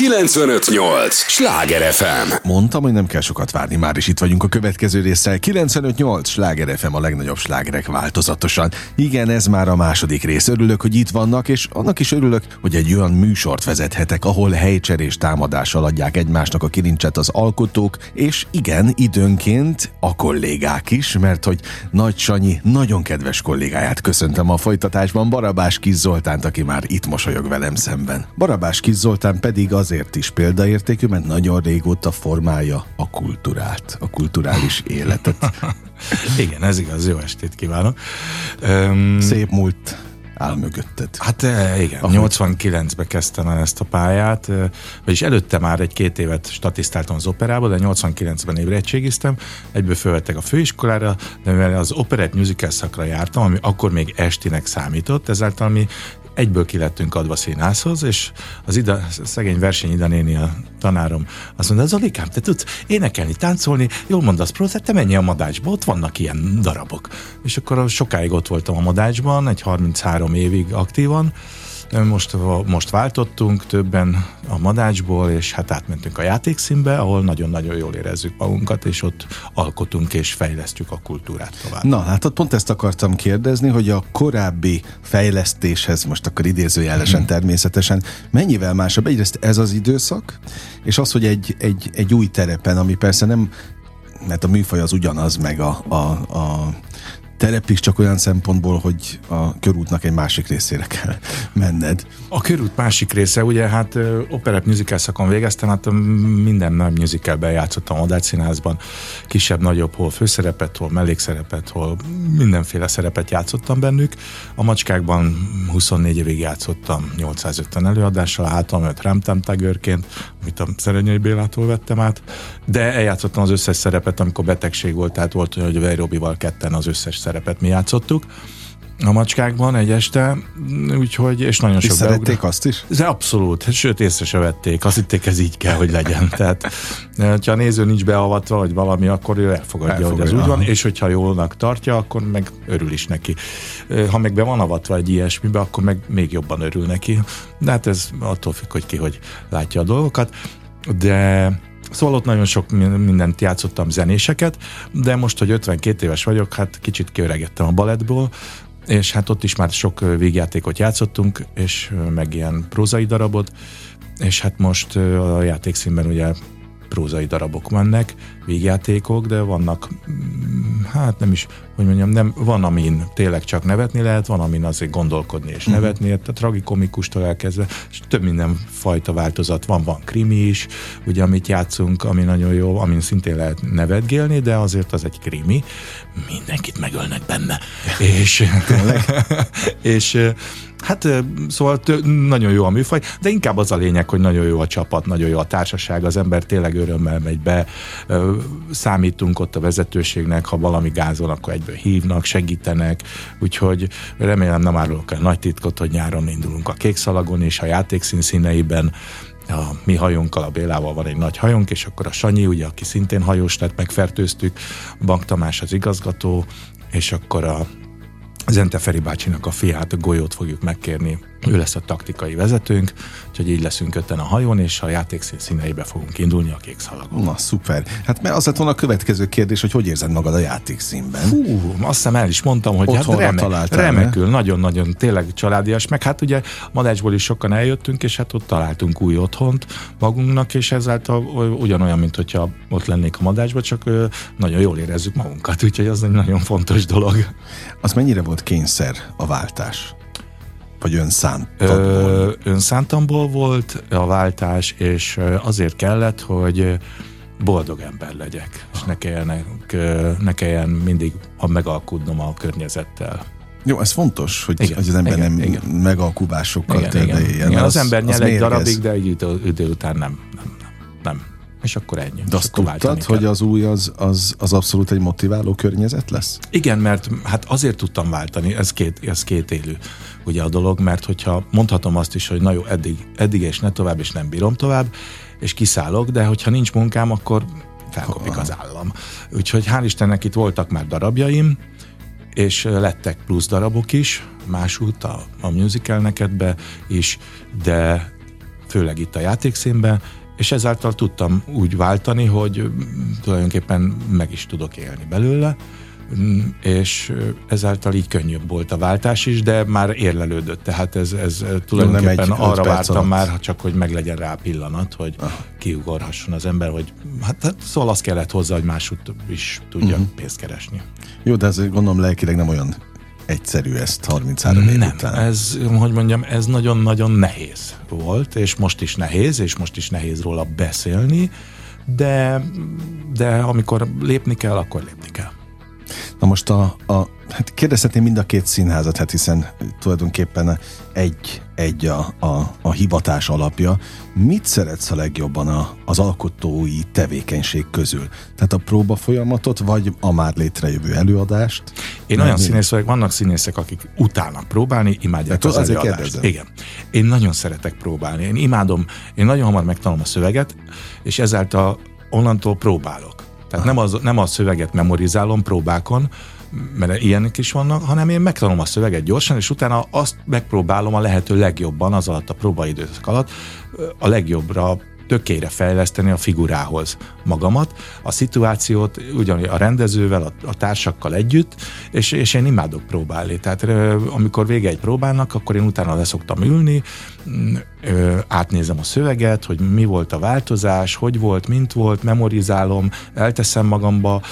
958! Sláger FM! Mondtam, hogy nem kell sokat várni, már is itt vagyunk a következő résszel. 958! Sláger FM a legnagyobb slágerek változatosan. Igen, ez már a második rész. Örülök, hogy itt vannak, és annak is örülök, hogy egy olyan műsort vezethetek, ahol helycserés támadással adják egymásnak a kilincset az alkotók, és igen, időnként a kollégák is, mert hogy Nagy Sanyi nagyon kedves kollégáját köszöntöm a folytatásban, Barabás Kis Zoltánt, aki már itt mosolyog velem szemben. Barabás Kis Zoltán pedig azért is példaértékű, mert nagyon régóta formálja a kultúrát, a kulturális életet. Igen, ez igaz, jó estét kívánok. Um, Szép múlt áll mögötted. Hát eh, igen, Ahogy... 89-ben kezdtem el ezt a pályát, eh, vagyis előtte már egy-két évet statisztáltam az operába, de 89-ben érettségiztem, egyből fölvettek a főiskolára, de mivel az operett musical szakra jártam, ami akkor még estinek számított, ezáltal mi egyből ki lettünk adva színházhoz, és az ida, szegény verseny Ida néni, a tanárom, azt mondta, Zolikám, te tudsz énekelni, táncolni, jól mondasz prózát, te menj a madácsba, ott vannak ilyen darabok. És akkor sokáig ott voltam a madácsban, egy 33 évig aktívan, most, most váltottunk többen a madácsból, és hát átmentünk a játékszínbe, ahol nagyon-nagyon jól érezzük magunkat, és ott alkotunk és fejlesztjük a kultúrát tovább. Na, hát ott pont ezt akartam kérdezni, hogy a korábbi fejlesztéshez, most akkor idézőjelesen természetesen, mennyivel másabb egyrészt ez az időszak, és az, hogy egy, egy, egy új terepen, ami persze nem mert a műfaj az ugyanaz, meg a, a, a terep is csak olyan szempontból, hogy a körútnak egy másik részére kell menned. A körút másik része, ugye hát operett musical szakon végeztem, hát minden nagy musicalben játszottam a Madács Színházban, kisebb, nagyobb, hol főszerepet, hol mellékszerepet, hol mindenféle szerepet játszottam bennük. A macskákban 24 évig játszottam 850 előadással, hátam öt Ramtam Tagörként, amit a Szerenyei Bélától vettem át, de eljátszottam az összes szerepet, amikor betegség volt, tehát volt olyan, hogy Vejrobival ketten az összes szerepet mi játszottuk a macskákban egy este, úgyhogy, és nagyon sok szerették beugrá... azt is? De abszolút, sőt észre se vették, azt hitték ez így kell, hogy legyen. Tehát, ha a néző nincs beavatva, vagy valami, akkor ő elfogadja, elfogadja hogy ez úgy van, és hogyha jólnak tartja, akkor meg örül is neki. Ha meg be van avatva egy ilyesmibe, akkor meg még jobban örül neki. De hát ez attól függ, hogy ki hogy látja a dolgokat. De Szóval ott nagyon sok mindent játszottam zenéseket, de most, hogy 52 éves vagyok, hát kicsit kiöregettem a balettból, és hát ott is már sok végjátékot játszottunk, és meg ilyen prózai darabot, és hát most a játékszínben ugye prózai darabok mennek, végjátékok, de vannak, mm, hát nem is, hogy mondjam, nem, van, amin tényleg csak nevetni lehet, van, amin azért gondolkodni és uh-huh. nevetni, tehát tragikomikustól elkezdve, és több minden fajta változat van, van krimi is, ugye, amit játszunk, ami nagyon jó, amin szintén lehet nevetgélni, de azért az egy krimi, mindenkit megölnek benne. és, és Hát szóval nagyon jó a műfaj, de inkább az a lényeg, hogy nagyon jó a csapat, nagyon jó a társaság, az ember tényleg örömmel megy be, számítunk ott a vezetőségnek, ha valami gázol, akkor egyből hívnak, segítenek, úgyhogy remélem nem árulok el nagy titkot, hogy nyáron indulunk a kékszalagon és a játékszín színeiben, a mi hajónkkal, a Bélával van egy nagy hajónk, és akkor a Sanyi, ugye, aki szintén hajós lett, megfertőztük, Bank Tamás az igazgató, és akkor a Zente Feri bácsinak a fiát, a golyót fogjuk megkérni ő lesz a taktikai vezetőnk, úgyhogy így leszünk ötten a hajón, és a játék színeibe fogunk indulni a kék szalagon. Na, szuper. Hát mert az lett volna a következő kérdés, hogy hogy érzed magad a játékszínben? Hú, azt hiszem el is mondtam, hogy hát remek, remekül, nagyon-nagyon tényleg családias, meg hát ugye Madácsból is sokan eljöttünk, és hát ott találtunk új otthont magunknak, és ezáltal ugyanolyan, mint hogyha ott lennék a Madácsban, csak nagyon jól érezzük magunkat, úgyhogy az egy nagyon fontos dolog. Az mennyire volt kényszer a váltás? Vagy önszántamból? önszántamból volt a váltás, és azért kellett, hogy boldog ember legyek, és ne kelljen, ne kelljen mindig megalkudnom a környezettel. Jó, ez fontos, hogy, igen, hogy az ember igen, nem igen. megalkuvásokkal igen, igen, igen. Az, az ember nyel egy darabig, de egy idő, idő után nem, nem, nem. nem. És akkor ennyi. De azt tudtad, hogy az új az, az, az abszolút egy motiváló környezet lesz? Igen, mert hát azért tudtam váltani, ez két, ez két élő ugye a dolog, mert hogyha mondhatom azt is, hogy na jó, eddig, eddig és ne tovább, és nem bírom tovább, és kiszállok, de hogyha nincs munkám, akkor felkopik az állam. Úgyhogy hál' Istennek itt voltak már darabjaim, és lettek plusz darabok is, másút a, a musical nekedbe is, de főleg itt a játékszínben, és ezáltal tudtam úgy váltani, hogy tulajdonképpen meg is tudok élni belőle, mm, és ezáltal így könnyebb volt a váltás is, de már érlelődött, tehát ez, ez tulajdonképpen arra vártam alatt. már, csak hogy meg legyen rá pillanat, hogy Aha. kiugorhasson az ember, hogy hát, hát szóval az kellett hozzá, hogy másút is tudja uh-huh. pénzt keresni. Jó, de ez gondolom lelkileg nem olyan egyszerű ezt 33 év Nem, után. ez, hogy mondjam, ez nagyon-nagyon nehéz volt, és most is nehéz, és most is nehéz róla beszélni, de, de amikor lépni kell, akkor lépni kell. Na most a, a hát kérdezhetném mind a két színházat, hát hiszen tulajdonképpen egy, egy a, a, a hivatás alapja. Mit szeretsz a legjobban a, az alkotói tevékenység közül? Tehát a próba folyamatot, vagy a már létrejövő előadást? Én Nem olyan színész vagyok, vannak színészek, akik utálnak próbálni, imádják az előadást. Kérdezem. Igen. Én nagyon szeretek próbálni. Én imádom, én nagyon hamar megtanulom a szöveget, és ezáltal onnantól próbálok. Tehát nem, az, nem a szöveget memorizálom próbákon, mert ilyenek is vannak, hanem én megtanulom a szöveget gyorsan, és utána azt megpróbálom a lehető legjobban, az alatt a próbaidőszak alatt, a legjobbra tökére fejleszteni a figurához magamat, a szituációt ugyan a rendezővel, a, a társakkal együtt, és, és én imádok próbálni. Tehát amikor vége egy próbának, akkor én utána leszoktam ülni, átnézem a szöveget, hogy mi volt a változás, hogy volt, mint volt, memorizálom, elteszem magamba,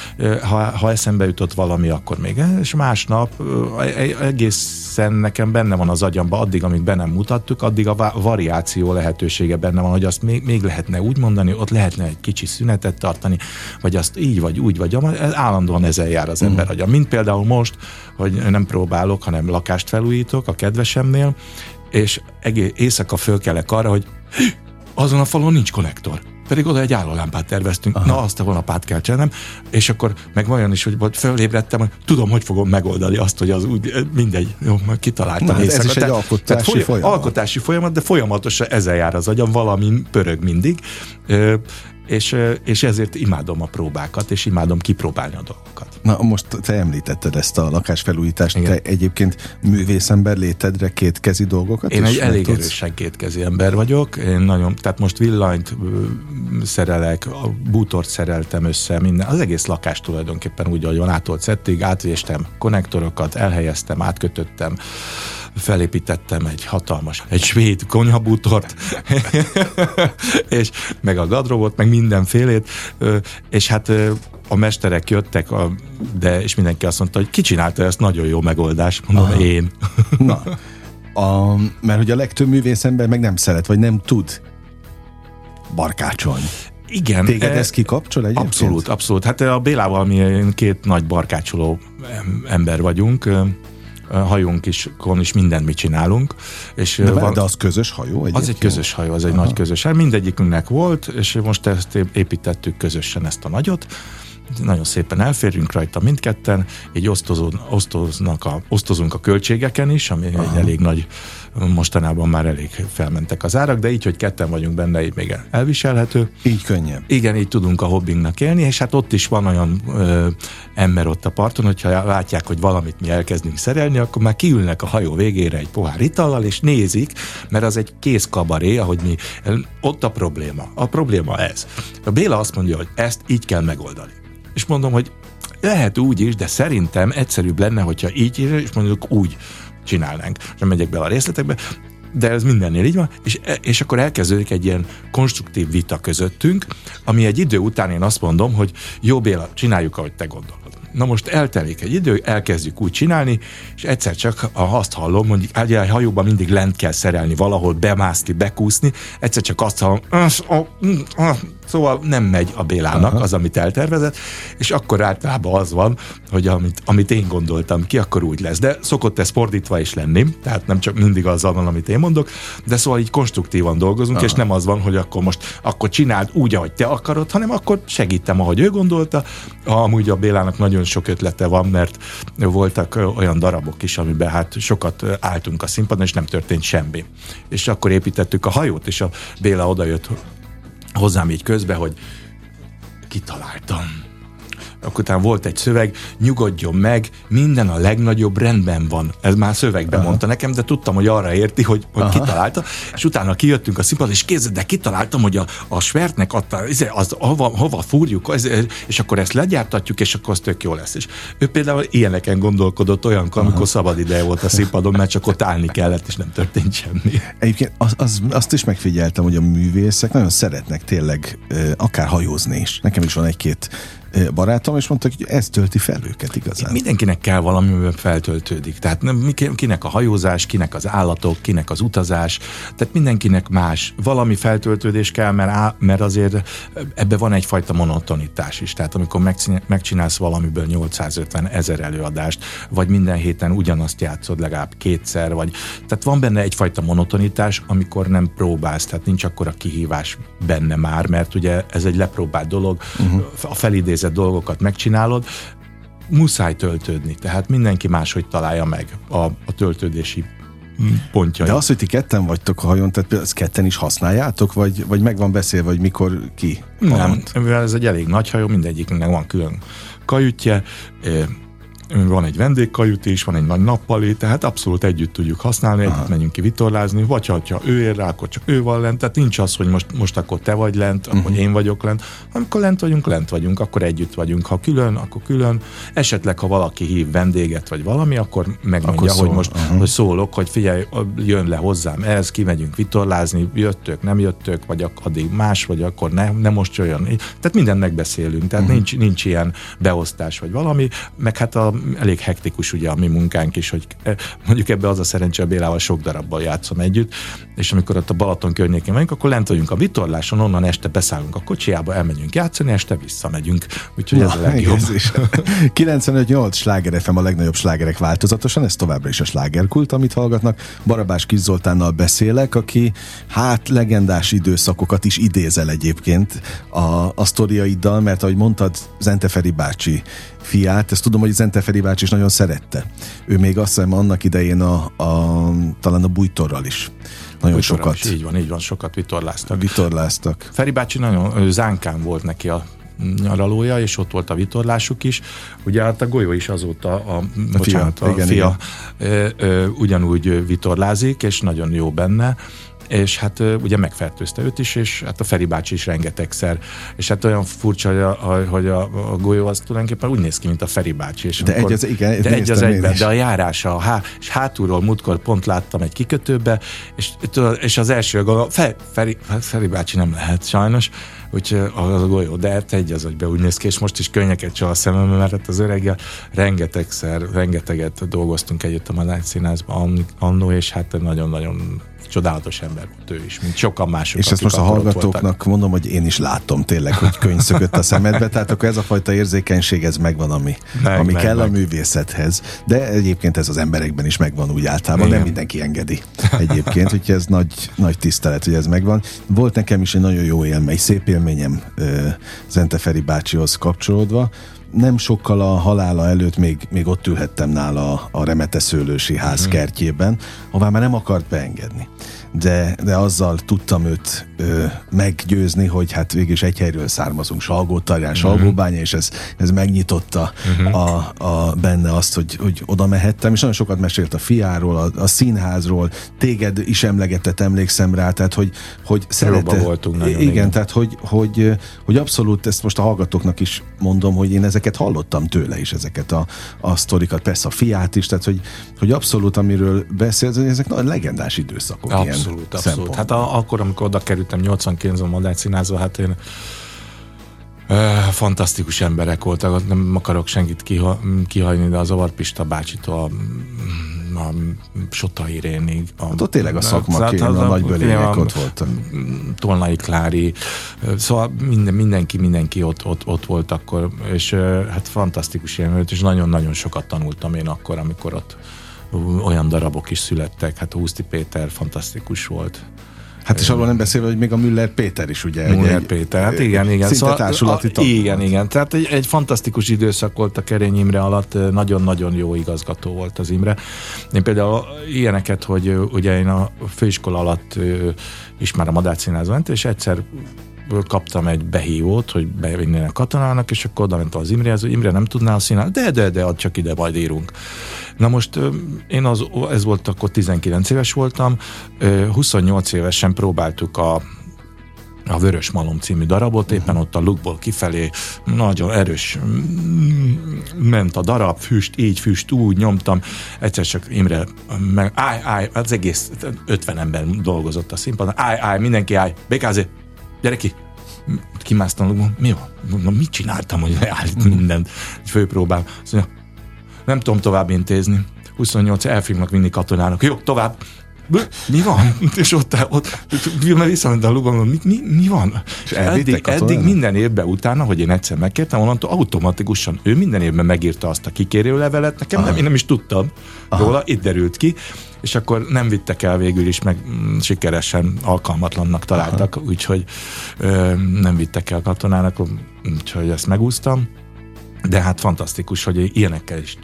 ha, ha eszembe jutott valami, akkor még, és másnap e, e, egészen nekem benne van az agyamba, addig, amíg be nem mutattuk, addig a variáció lehetősége benne van, hogy azt még, még lehetne úgy mondani, ott lehetne egy kicsi szünetet tartani, vagy azt így, vagy úgy, vagy állandóan ezzel jár az ember mm. agya. Mint például most, hogy nem próbálok, hanem lakást felújítok a kedvesemnél, és egész éjszaka fölkelek arra, hogy azon a falon nincs konnektor. Pedig oda egy állólámpát terveztünk. Aha. Na, azt a vonapát kell csinálnom. És akkor meg olyan is, hogy fölébredtem, hogy tudom, hogy fogom megoldani azt, hogy az úgy, mindegy, jó, majd kitaláltam Na, Ez is egy alkotási folyam, folyamat. Alkotási folyamat, de folyamatosan ezzel jár az agyam, valami pörög mindig és, és ezért imádom a próbákat, és imádom kipróbálni a dolgokat. Na most te említetted ezt a lakásfelújítást, Igen. te egyébként művészember létedre kétkezi dolgokat Én egy elég tudsz? erősen kétkezi ember vagyok, én nagyon, tehát most villanyt szerelek, a bútort szereltem össze, minden, az egész lakás tulajdonképpen úgy, ahogy van átolt szettig, átvéstem konnektorokat, elhelyeztem, átkötöttem, felépítettem egy hatalmas, egy svéd konyhabútort, és meg a gadrobot, meg mindenfélét, és hát a mesterek jöttek, a, de és mindenki azt mondta, hogy ki csinálta ezt, nagyon jó megoldás, mondom Aha. én. Na, a, mert hogy a legtöbb művész ember meg nem szeret, vagy nem tud barkácsolni. Igen. Téged ez kikapcsol egyébként? Abszolút, abszolút. Hát a Bélával mi két nagy barkácsoló ember vagyunk hajónk is, is mindent mi csinálunk. És de, van, de az közös hajó egyébként? Az egy közös hajó, az egy Aha. nagy közös hajó. Mindegyikünknek volt, és most ezt építettük közösen ezt a nagyot, nagyon szépen elférünk rajta mindketten, így osztoznak a, osztozunk a költségeken is, ami Aha. egy elég nagy, mostanában már elég felmentek az árak, de így, hogy ketten vagyunk benne, így még elviselhető. Így könnyebb. Igen, így tudunk a hobbinknak élni, és hát ott is van olyan ö, ember ott a parton, hogyha látják, hogy valamit mi elkezdünk szerelni, akkor már kiülnek a hajó végére egy pohár itallal, és nézik, mert az egy kész kabaré, ahogy mi, ott a probléma. A probléma ez. A Béla azt mondja, hogy ezt így kell megoldani és mondom, hogy lehet úgy is, de szerintem egyszerűbb lenne, hogyha így, és mondjuk úgy csinálnánk. Nem megyek bele a részletekbe, de ez mindennél így van, és, és akkor elkezdődik egy ilyen konstruktív vita közöttünk, ami egy idő után én azt mondom, hogy jó Béla, csináljuk, ahogy te gondolod. Na most eltelik egy idő, elkezdjük úgy csinálni, és egyszer csak azt hallom, hogy egy hajóban mindig lent kell szerelni, valahol bemászni, bekúszni, egyszer csak azt hallom, Szóval nem megy a Bélának Aha. az, amit eltervezett, és akkor általában az van, hogy amit, amit én gondoltam ki, akkor úgy lesz. De szokott ez fordítva is lenni, tehát nem csak mindig azzal van, amit én mondok, de szóval így konstruktívan dolgozunk, Aha. és nem az van, hogy akkor most akkor csináld úgy, ahogy te akarod, hanem akkor segítem, ahogy ő gondolta. Amúgy a Bélának nagyon sok ötlete van, mert voltak olyan darabok is, amiben hát sokat álltunk a színpadon, és nem történt semmi. És akkor építettük a hajót, és a Béla odajött hozzám így közbe, hogy kitaláltam. Akkor utána volt egy szöveg, nyugodjon meg, minden a legnagyobb rendben van. Ez már szövegben Aha. mondta nekem, de tudtam, hogy arra érti, hogy, hogy kitalálta, és utána kijöttünk a színpadra, és kézzel, de kitaláltam, hogy a, a Svertnek adta, izé, az, hova, hova fúrjuk, az, és akkor ezt legyártatjuk, és akkor az tök jó lesz. És ő például ilyeneken gondolkodott olyankor, amikor szabad ideje volt a színpadon, mert csak ott állni kellett, és nem történt semmi. Egyébként az, az, azt is megfigyeltem, hogy a művészek nagyon szeretnek tényleg akár hajózni is. Nekem is van egy-két barátom, és mondta, hogy ez tölti fel őket igazán. Mindenkinek kell valami, amiben feltöltődik. Tehát kinek a hajózás, kinek az állatok, kinek az utazás, tehát mindenkinek más. Valami feltöltődés kell, mert, á, mert azért ebbe van egyfajta monotonitás is. Tehát amikor megcsinálsz valamiből 850 ezer előadást, vagy minden héten ugyanazt játszod legalább kétszer, vagy tehát van benne egyfajta monotonitás, amikor nem próbálsz, tehát nincs akkor a kihívás benne már, mert ugye ez egy lepróbált dolog, uh-huh. a felidézés idézett dolgokat megcsinálod, muszáj töltődni, tehát mindenki máshogy találja meg a, a töltődési pontja. De az, hogy ti ketten vagytok a hajón, tehát ezt ketten is használjátok, vagy, vagy meg van beszélve, hogy mikor ki? Nem, mivel ez egy elég nagy hajó, mindegyiknek van külön kajütje, van egy vendégkajut is, van egy nagy nappali, tehát abszolút együtt tudjuk használni, Aha. együtt menjünk ki vitorlázni, vagy ha ő ér rá, akkor csak ő van lent, tehát nincs az, hogy most, most akkor te vagy lent, uh-huh. akkor én vagyok lent, amikor lent vagyunk, lent vagyunk, akkor együtt vagyunk, ha külön, akkor külön, esetleg ha valaki hív vendéget, vagy valami, akkor megmondja, akkor hogy most uh-huh. hogy szólok, hogy figyelj, jön le hozzám ez, kimegyünk vitorlázni, jöttök, nem jöttök, vagy addig más, vagy akkor ne, ne most jöjjön. Tehát mindent megbeszélünk, tehát uh-huh. nincs, nincs ilyen beosztás, vagy valami, meg hát a elég hektikus ugye a mi munkánk is, hogy eh, mondjuk ebbe az a szerencsé, a Bélával sok darabbal játszom együtt, és amikor ott a Balaton környékén vagyunk, akkor lent vagyunk a vitorláson, onnan este beszállunk a kocsiába, elmegyünk játszani, este visszamegyünk. Úgyhogy ez a legjobb. 95-8 sláger FM a legnagyobb slágerek változatosan, ez továbbra is a slágerkult, amit hallgatnak. Barabás Kis Zoltánnal beszélek, aki hát legendás időszakokat is idézel egyébként a, a sztoriaiddal, mert ahogy mondtad, Zenteferi bácsi fiát, ezt tudom, hogy Zenteferi bácsi is nagyon szerette. Ő még azt hiszem annak idején a, a talán a bújtorral is nagyon sokat. Is, így van, így van, sokat vitorláztak. Vitorláztak. Feri bácsi nagyon zánkán volt neki a nyaralója, és ott volt a vitorlásuk is. Ugye hát a golyó is azóta, a, a bocsánat, fia, a igen, fia igen. Ö, ö, ugyanúgy vitorlázik, és nagyon jó benne és hát ugye megfertőzte őt is, és hát a Feri bácsi is rengetegszer, és hát olyan furcsa, hogy a, hogy a, a golyó az tulajdonképpen úgy néz ki, mint a Feri bácsi. És de amikor, egy az, igen, de egy az egyben, de a járása, a há, és hátulról múltkor pont láttam egy kikötőbe, és, és az első gondolom, Fe, Feri, hát Feri bácsi nem lehet sajnos, úgyhogy az a golyó, de hát egy az, hogy be úgy néz ki, és most is könnyeket csal a szemembe, mert hát az öreggel rengetegszer, rengeteget dolgoztunk együtt a Madány Színházban annó, és hát nagyon-nagyon csodálatos ember volt ő is, mint sokan mások. És ezt most a hallgatóknak mondom, hogy én is látom tényleg, hogy könyv szökött a szemedbe, tehát akkor ez a fajta érzékenység, ez megvan, ami, meg, ami meg, kell meg. a művészethez. De egyébként ez az emberekben is megvan úgy általában, Igen. nem mindenki engedi egyébként, úgyhogy ez nagy, nagy tisztelet, hogy ez megvan. Volt nekem is egy nagyon jó élmény, szép élményem Zenteferi bácsihoz kapcsolódva, nem sokkal a halála előtt még, még ott ülhettem nála a Remete Szőlősi ház mm. kertjében, ahová már nem akart beengedni de, de azzal tudtam őt ö, meggyőzni, hogy hát végig egy helyről származunk, Salgótarján, uh-huh. Salgóbánya, és ez, ez megnyitotta uh-huh. a, a, benne azt, hogy, hogy oda mehettem, és nagyon sokat mesélt a fiáról, a, a színházról, téged is emlegetett, emlékszem rá, tehát hogy, hogy szerette, voltunk nagyon, igen, igen, tehát hogy, hogy, hogy abszolút ezt most a hallgatóknak is mondom, hogy én ezeket hallottam tőle is, ezeket a, a sztorikat, persze a fiát is, tehát hogy, hogy abszolút amiről beszélt, ezek nagy legendás időszakok. Abszolút. Ilyen Abszolút, abszolút. Hát a, akkor, amikor oda kerültem 89-ben Madány színházba, hát én fantasztikus emberek voltak, nem akarok senkit kiha, kihagyni, de az Avarpista bácsitól a, a Sota Irénig. A, hát ott tényleg a szakma, a, a, a nagybölények ott voltak. Tolnai Klári, szóval minden, mindenki, mindenki ott, ott, ott volt akkor, és hát fantasztikus élmény és nagyon-nagyon sokat tanultam én akkor, amikor ott olyan darabok is születtek, hát Úszti Péter fantasztikus volt. Hát és arról nem beszélve, hogy még a Müller Péter is, ugye? Müller egy, Péter, hát igen, igen. Szinte szóval, társulati a, Igen, igen. Tehát egy, egy fantasztikus időszak volt a Kerény Imre alatt, nagyon-nagyon jó igazgató volt az Imre. Én például ilyeneket, hogy ugye én a főiskola alatt is már a Madács és egyszer kaptam egy behívót, hogy bevinnének katonának, és akkor oda az Imrehez, hogy Imre nem tudnál színálni, de, de, de, csak ide majd írunk. Na most én az, ez volt akkor 19 éves voltam, 28 évesen próbáltuk a a Vörös Malom című darabot, éppen ott a lukból kifelé. Nagyon erős mm, ment a darab, füst, így füst, úgy nyomtam, egyszer csak Imre, meg állj, állj, az egész 50 ember dolgozott a színpadon, állj, állj, mindenki állj, Békázé, gyere ki, kimásztam a lukból, mi van, mit csináltam, hogy leállít mindent, főpróbál, azt mondja, nem tudom tovább intézni, 28 elfognak vinni katonának, jó, tovább, mi van? És ott, ott mert visszament a lugom, mi, mi, mi van? És eddig, eddig minden évben utána, hogy én egyszer megkértem, onnantól automatikusan ő minden évben megírta azt a kikérő levelet, nekem nem, én nem is tudtam Aha. róla, itt derült ki, és akkor nem vittek el végül is, meg mm, sikeresen alkalmatlannak találtak, Aha. úgyhogy ö, nem vittek el katonának, úgyhogy ezt megúsztam. De hát fantasztikus, hogy ilyenekkel is.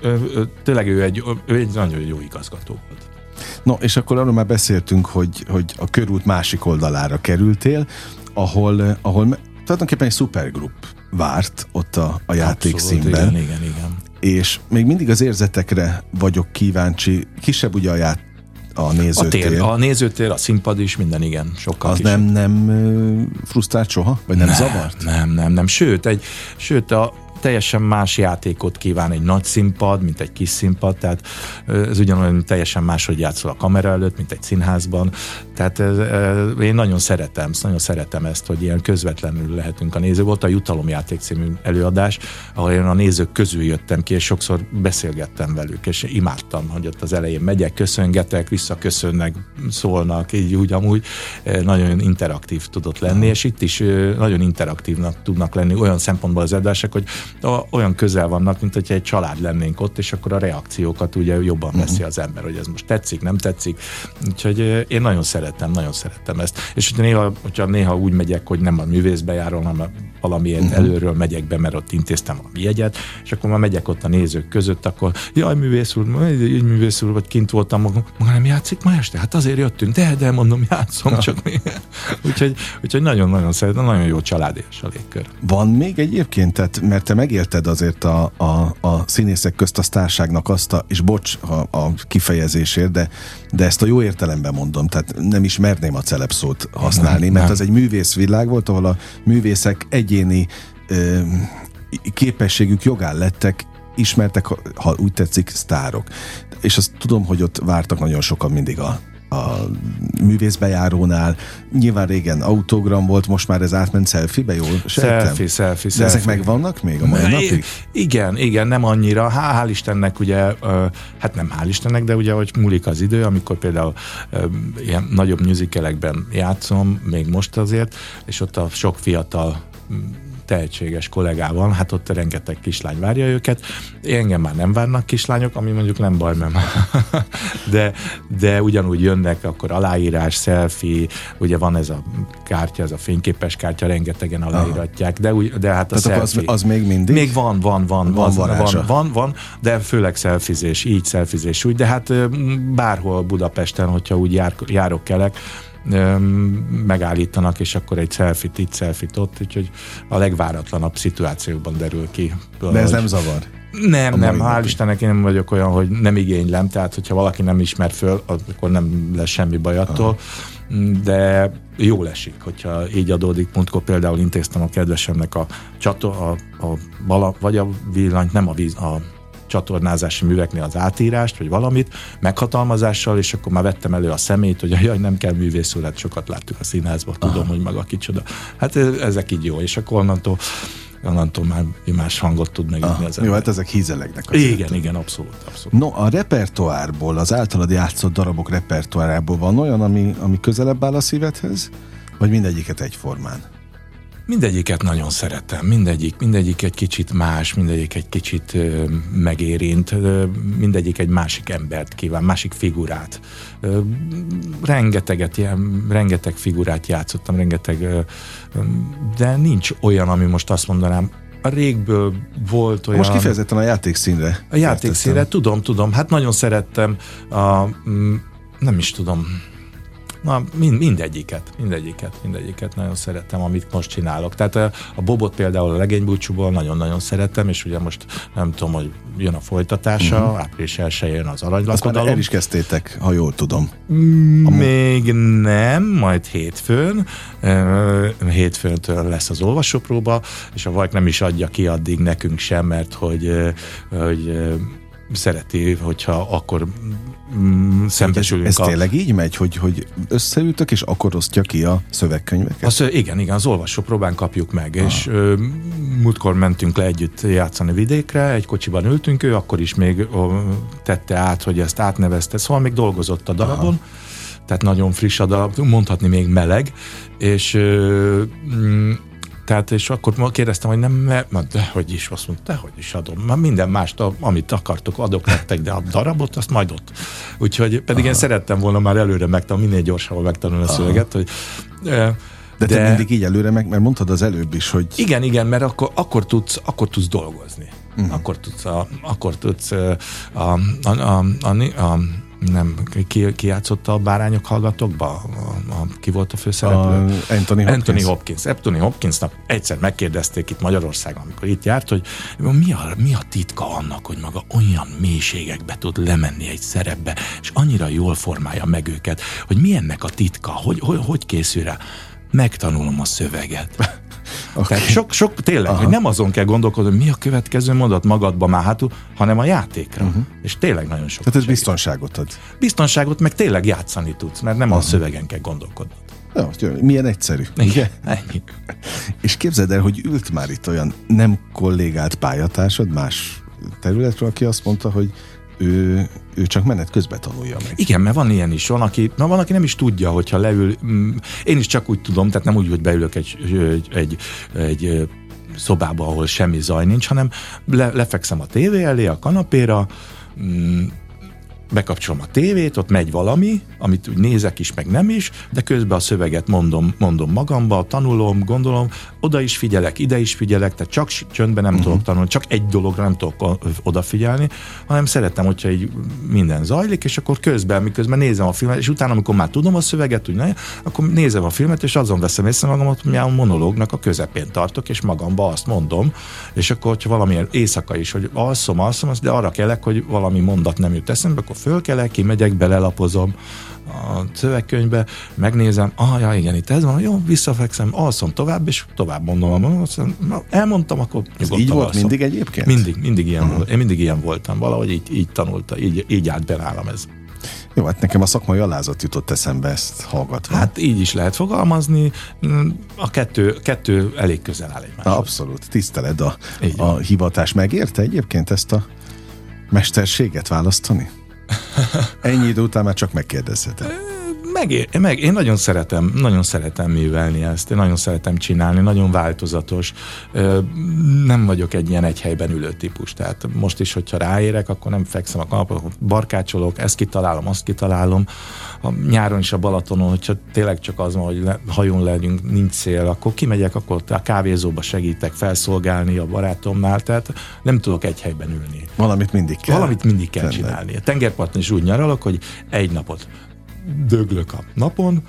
Ö, tényleg ő egy, ő egy nagyon jó igazgató volt. No, és akkor arról már beszéltünk, hogy, hogy a körút másik oldalára kerültél, ahol, ahol tulajdonképpen egy szupergrup várt ott a, a játékszínben. Igen, igen, igen. És még mindig az érzetekre vagyok kíváncsi. Kisebb ugye a ját, a nézőtér. A, tér, a nézőtér, a színpad is, minden igen, sokkal Az kisebb. nem, nem frusztrált soha? Vagy nem, nem zavart? Nem, nem, nem. Sőt, egy, sőt a, teljesen más játékot kíván egy nagy színpad, mint egy kis színpad, tehát ez ugyanolyan teljesen máshogy játszol a kamera előtt, mint egy színházban, tehát ez, ez, én nagyon szeretem, nagyon szeretem ezt, hogy ilyen közvetlenül lehetünk a néző. Volt a Jutalomjáték című előadás, ahol én a nézők közül jöttem ki, és sokszor beszélgettem velük, és imádtam, hogy ott az elején megyek, köszöngetek, visszaköszönnek, szólnak, így úgy amúgy. Nagyon interaktív tudott lenni, és itt is nagyon interaktívnak tudnak lenni olyan szempontból az adások, hogy olyan közel vannak, mint hogyha egy család lennénk ott, és akkor a reakciókat ugye jobban veszi uh-huh. az ember, hogy ez most tetszik, nem tetszik. Úgyhogy én nagyon szeretem, nagyon szeretem ezt. És hogyha néha, hogyha néha úgy megyek, hogy nem a művészbe járom, hanem valamiért uh-huh. előről megyek be, mert ott intéztem a jegyet, és akkor már megyek ott a nézők között, akkor jaj, művész úr, így művész úr, vagy kint voltam, maga nem játszik ma este? Hát azért jöttünk, de, de mondom, játszom, csak mi. úgyhogy, úgyhogy nagyon-nagyon szeretem, nagyon jó család és a légkör. Van még egyébként, tehát, mert te megélted azért a, a, a színészek közt a sztárságnak azt a, és bocs a, a kifejezésért, de, de ezt a jó értelemben mondom, tehát nem is merném a celeb szót használni, nem, mert nem. az egy művészvilág volt, ahol a művészek egyéni ö, képességük jogán lettek ismertek, ha úgy tetszik, sztárok. És azt tudom, hogy ott vártak nagyon sokan mindig a a művészbejárónál. Nyilván régen autogram volt, most már ez átment selfie-be, jól sejtem? Selfie, selfie, De ezek megvannak még a mai ne, napig? Igen, igen, nem annyira. Há, hál' Istennek ugye, hát nem hál' Istennek, de ugye, hogy múlik az idő, amikor például ilyen nagyobb musicalekben játszom, még most azért, és ott a sok fiatal tehetséges kollégával, hát ott rengeteg kislány várja őket. Engem már nem várnak kislányok, ami mondjuk nem baj, mert de, de ugyanúgy jönnek, akkor aláírás, selfie, ugye van ez a kártya, ez a fényképes kártya, rengetegen aláíratják, de, úgy, de hát a Tehát selfie... Az, az még mindig? Még van, van, van, van, van, van, van, van, de főleg szelfizés, így szelfizés úgy, de hát bárhol Budapesten, hogyha úgy jár, járok kelek, megállítanak, és akkor egy selfit itt, selfit ott, úgyhogy a legváratlanabb szituációkban derül ki. De ez nem zavar? Nem, nem, hál' Istennek én nem vagyok olyan, hogy nem igénylem, tehát hogyha valaki nem ismer föl, akkor nem lesz semmi baj attól, de jó esik, hogyha így adódik. Múltkor például intéztem a kedvesemnek a csator, a, a bala, vagy a villanyt, nem a víz, a csatornázási műveknél az átírást, vagy valamit, meghatalmazással, és akkor már vettem elő a szemét, hogy jaj, nem kell művész hát sokat láttuk a színházban, tudom, Aha. hogy maga kicsoda. Hát ezek így jó, és akkor onnantól onnantól már más hangot tud megütni az Jó, hát ezek hízelegnek. Igen, igen, igen, abszolút, abszolút. No, a repertoárból, az általad játszott darabok repertoárából van olyan, ami, ami közelebb áll a szívedhez? Vagy mindegyiket egyformán? Mindegyiket nagyon szeretem, mindegyik, mindegyik egy kicsit más, mindegyik egy kicsit ö, megérint, ö, mindegyik egy másik embert kíván, másik figurát. Ö, rengeteget, ilyen, rengeteg figurát játszottam, rengeteg, ö, de nincs olyan, ami most azt mondanám, a régből volt olyan... Most kifejezetten a játékszínre. A játékszínre, tudom, tudom. Hát nagyon szerettem a, nem is tudom, Na, mind, mindegyiket, mindegyiket, mindegyiket nagyon szeretem, amit most csinálok. Tehát a, a Bobot például a legénybúcsúból nagyon-nagyon szeretem, és ugye most nem tudom, hogy jön a folytatása, uh-huh. április 1 jön az aranylakodalom. Azt el is kezdtétek, ha jól tudom. Mm, még nem, majd hétfőn. Hétfőntől lesz az olvasópróba, és a Vajk nem is adja ki addig nekünk sem, mert hogy, hogy szereti, hogyha akkor mm, szembesülünk. Ez, ez a... tényleg így megy, hogy, hogy összeültök, és akkor osztja ki a szövegkönyveket? Az, igen, igen, az olvasó próbán kapjuk meg, ah. és ö, múltkor mentünk le együtt játszani vidékre, egy kocsiban ültünk, ő akkor is még ö, tette át, hogy ezt átnevezte, szóval még dolgozott a darabon, Aha. tehát nagyon friss a darab, mondhatni még meleg, és ö, mm, tehát, és akkor kérdeztem, hogy nem, mert, de hogy is, azt mondta, hogy is adom. Már minden mást, amit akartok, adok nektek, de a darabot, azt majd ott. Úgyhogy pedig Aha. én szerettem volna már előre megtanulni, minél gyorsabban megtanulni a szöveget, hogy de, de te mindig így előre meg, mert mondtad az előbb is, hogy... Igen, igen, mert akkor, akkor, tudsz, akkor tudsz dolgozni. Uh-huh. Akkor tudsz, a, akkor tudsz a, a, a, a, a, a nem, ki, ki játszotta a Bárányok hallgatókba? A, a, ki volt a főszereplő? A Anthony Hopkins. Anthony Hopkins. Anthony Hopkinsnak egyszer megkérdezték itt Magyarországon, amikor itt járt, hogy mi a, mi a titka annak, hogy maga olyan mélységekbe tud lemenni egy szerepbe, és annyira jól formálja meg őket, hogy mi ennek a titka, hogy, hogy, hogy készül rá? Megtanulom a szöveget. Okay. Tehát sok, sok tényleg, Aha. hogy nem azon kell gondolkodni, hogy mi a következő mondat magadba már hátul, hanem a játékra. Uh-huh. És tényleg nagyon sok. Tehát ez biztonságot ad. Biztonságot, meg tényleg játszani tudsz, mert nem Aha. a szövegen kell gondolkodni. Ja, milyen egyszerű. Igen, ennyi. És képzeld el, hogy ült már itt olyan nem kollégált pályatársad más területről, aki azt mondta, hogy ő, ő csak menet közben tanulja meg. Igen, mert van ilyen is. Van aki, na, van, aki nem is tudja, hogyha leül. Mm, én is csak úgy tudom, tehát nem úgy, hogy beülök egy, egy, egy, egy szobába, ahol semmi zaj nincs, hanem le, lefekszem a tévé elé, a kanapéra, mm, bekapcsolom a tévét, ott megy valami, amit úgy nézek is, meg nem is, de közben a szöveget mondom, mondom magamba, tanulom, gondolom, oda is figyelek, ide is figyelek, tehát csak csöndben nem uh-huh. tudok tanulni, csak egy dologra nem tudok odafigyelni, hanem szeretem, hogyha így minden zajlik, és akkor közben, miközben nézem a filmet, és utána, amikor már tudom a szöveget, úgy ne, akkor nézem a filmet, és azon veszem észre magamat, hogy a monológnak a közepén tartok, és magamba azt mondom, és akkor, hogyha valamilyen éjszaka is, hogy alszom, alszom, de arra kellek, hogy valami mondat nem jut eszembe, akkor fölkelek, kimegyek, belelapozom a szövegkönyvbe, megnézem, ah, ja, igen, itt ez van, jó, visszafekszem, alszom tovább, és tovább mondom, elmondtam, akkor Ez így volt alszom. mindig egyébként? Mindig, mindig ilyen uh-huh. volt. Én mindig ilyen voltam, valahogy így, így tanulta, így, így állt be nálam ez. Jó, hát nekem a szakmai alázat jutott eszembe ezt hallgatva. Hát így is lehet fogalmazni, a kettő, kettő elég közel áll egymáshoz. Abszolút, tiszteled a, a hivatás. Megérte egyébként ezt a mesterséget választani? Ennyi idő után már csak megkérdezhetem. Meg, meg, én nagyon szeretem, nagyon szeretem művelni ezt, én nagyon szeretem csinálni, nagyon változatos. Nem vagyok egy ilyen egy helyben ülő típus, tehát most is, hogyha ráérek, akkor nem fekszem a kanapon, barkácsolok, ezt kitalálom, azt kitalálom. A nyáron is a Balatonon, hogyha tényleg csak az van, hogy le, hajón legyünk, nincs szél, akkor kimegyek, akkor a kávézóba segítek felszolgálni a barátomnál, tehát nem tudok egy helyben ülni. Valamit mindig kell. Valamit mindig kell Tenne. csinálni. A tengerparton is úgy nyaralok, hogy egy napot döglök a napon,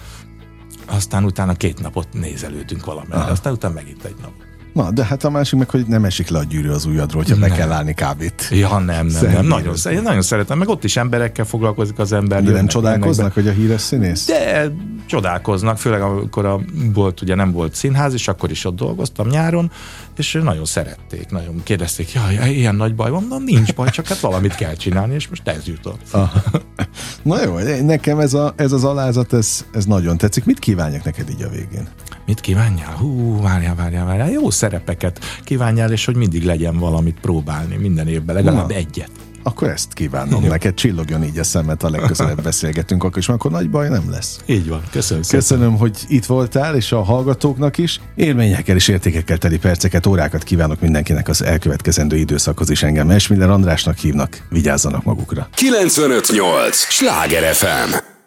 aztán utána két napot nézelődünk valamelyre, aztán utána megint egy nap. Na, de hát a másik meg, hogy nem esik le a gyűrű az ujjadról, hogyha nem. be kell állni kávét. Ja, nem, nem, nem. Nagyon, én nagyon szeretem, meg ott is emberekkel foglalkozik az ember. De nem csodálkoznak, hogy a híres színész? De csodálkoznak, főleg amikor a, volt, ugye nem volt színház, és akkor is ott dolgoztam nyáron, és nagyon szerették, nagyon kérdezték, jaj, ilyen nagy baj van, na nincs baj, csak hát valamit kell csinálni, és most ez jutott. Aha. Na jó, nekem ez, a, ez az alázat, ez, ez nagyon tetszik. Mit kívánjak neked így a végén? Mit kívánjál? Hú, várjál, várjál, várjál. Jó szerepeket kívánjál, és hogy mindig legyen valamit próbálni minden évben, legalább Na. egyet. Akkor ezt kívánom Jó. neked, csillogjon így a szemet, a legközelebb beszélgetünk, akkor is, akkor nagy baj nem lesz. Így van, köszönöm szépen. Köszönöm, hogy itt voltál, és a hallgatóknak is. Élményekkel és értékekkel teli perceket, órákat kívánok mindenkinek az elkövetkezendő időszakhoz is engem. minden Andrásnak hívnak, vigyázzanak magukra. 958! Sláger FM!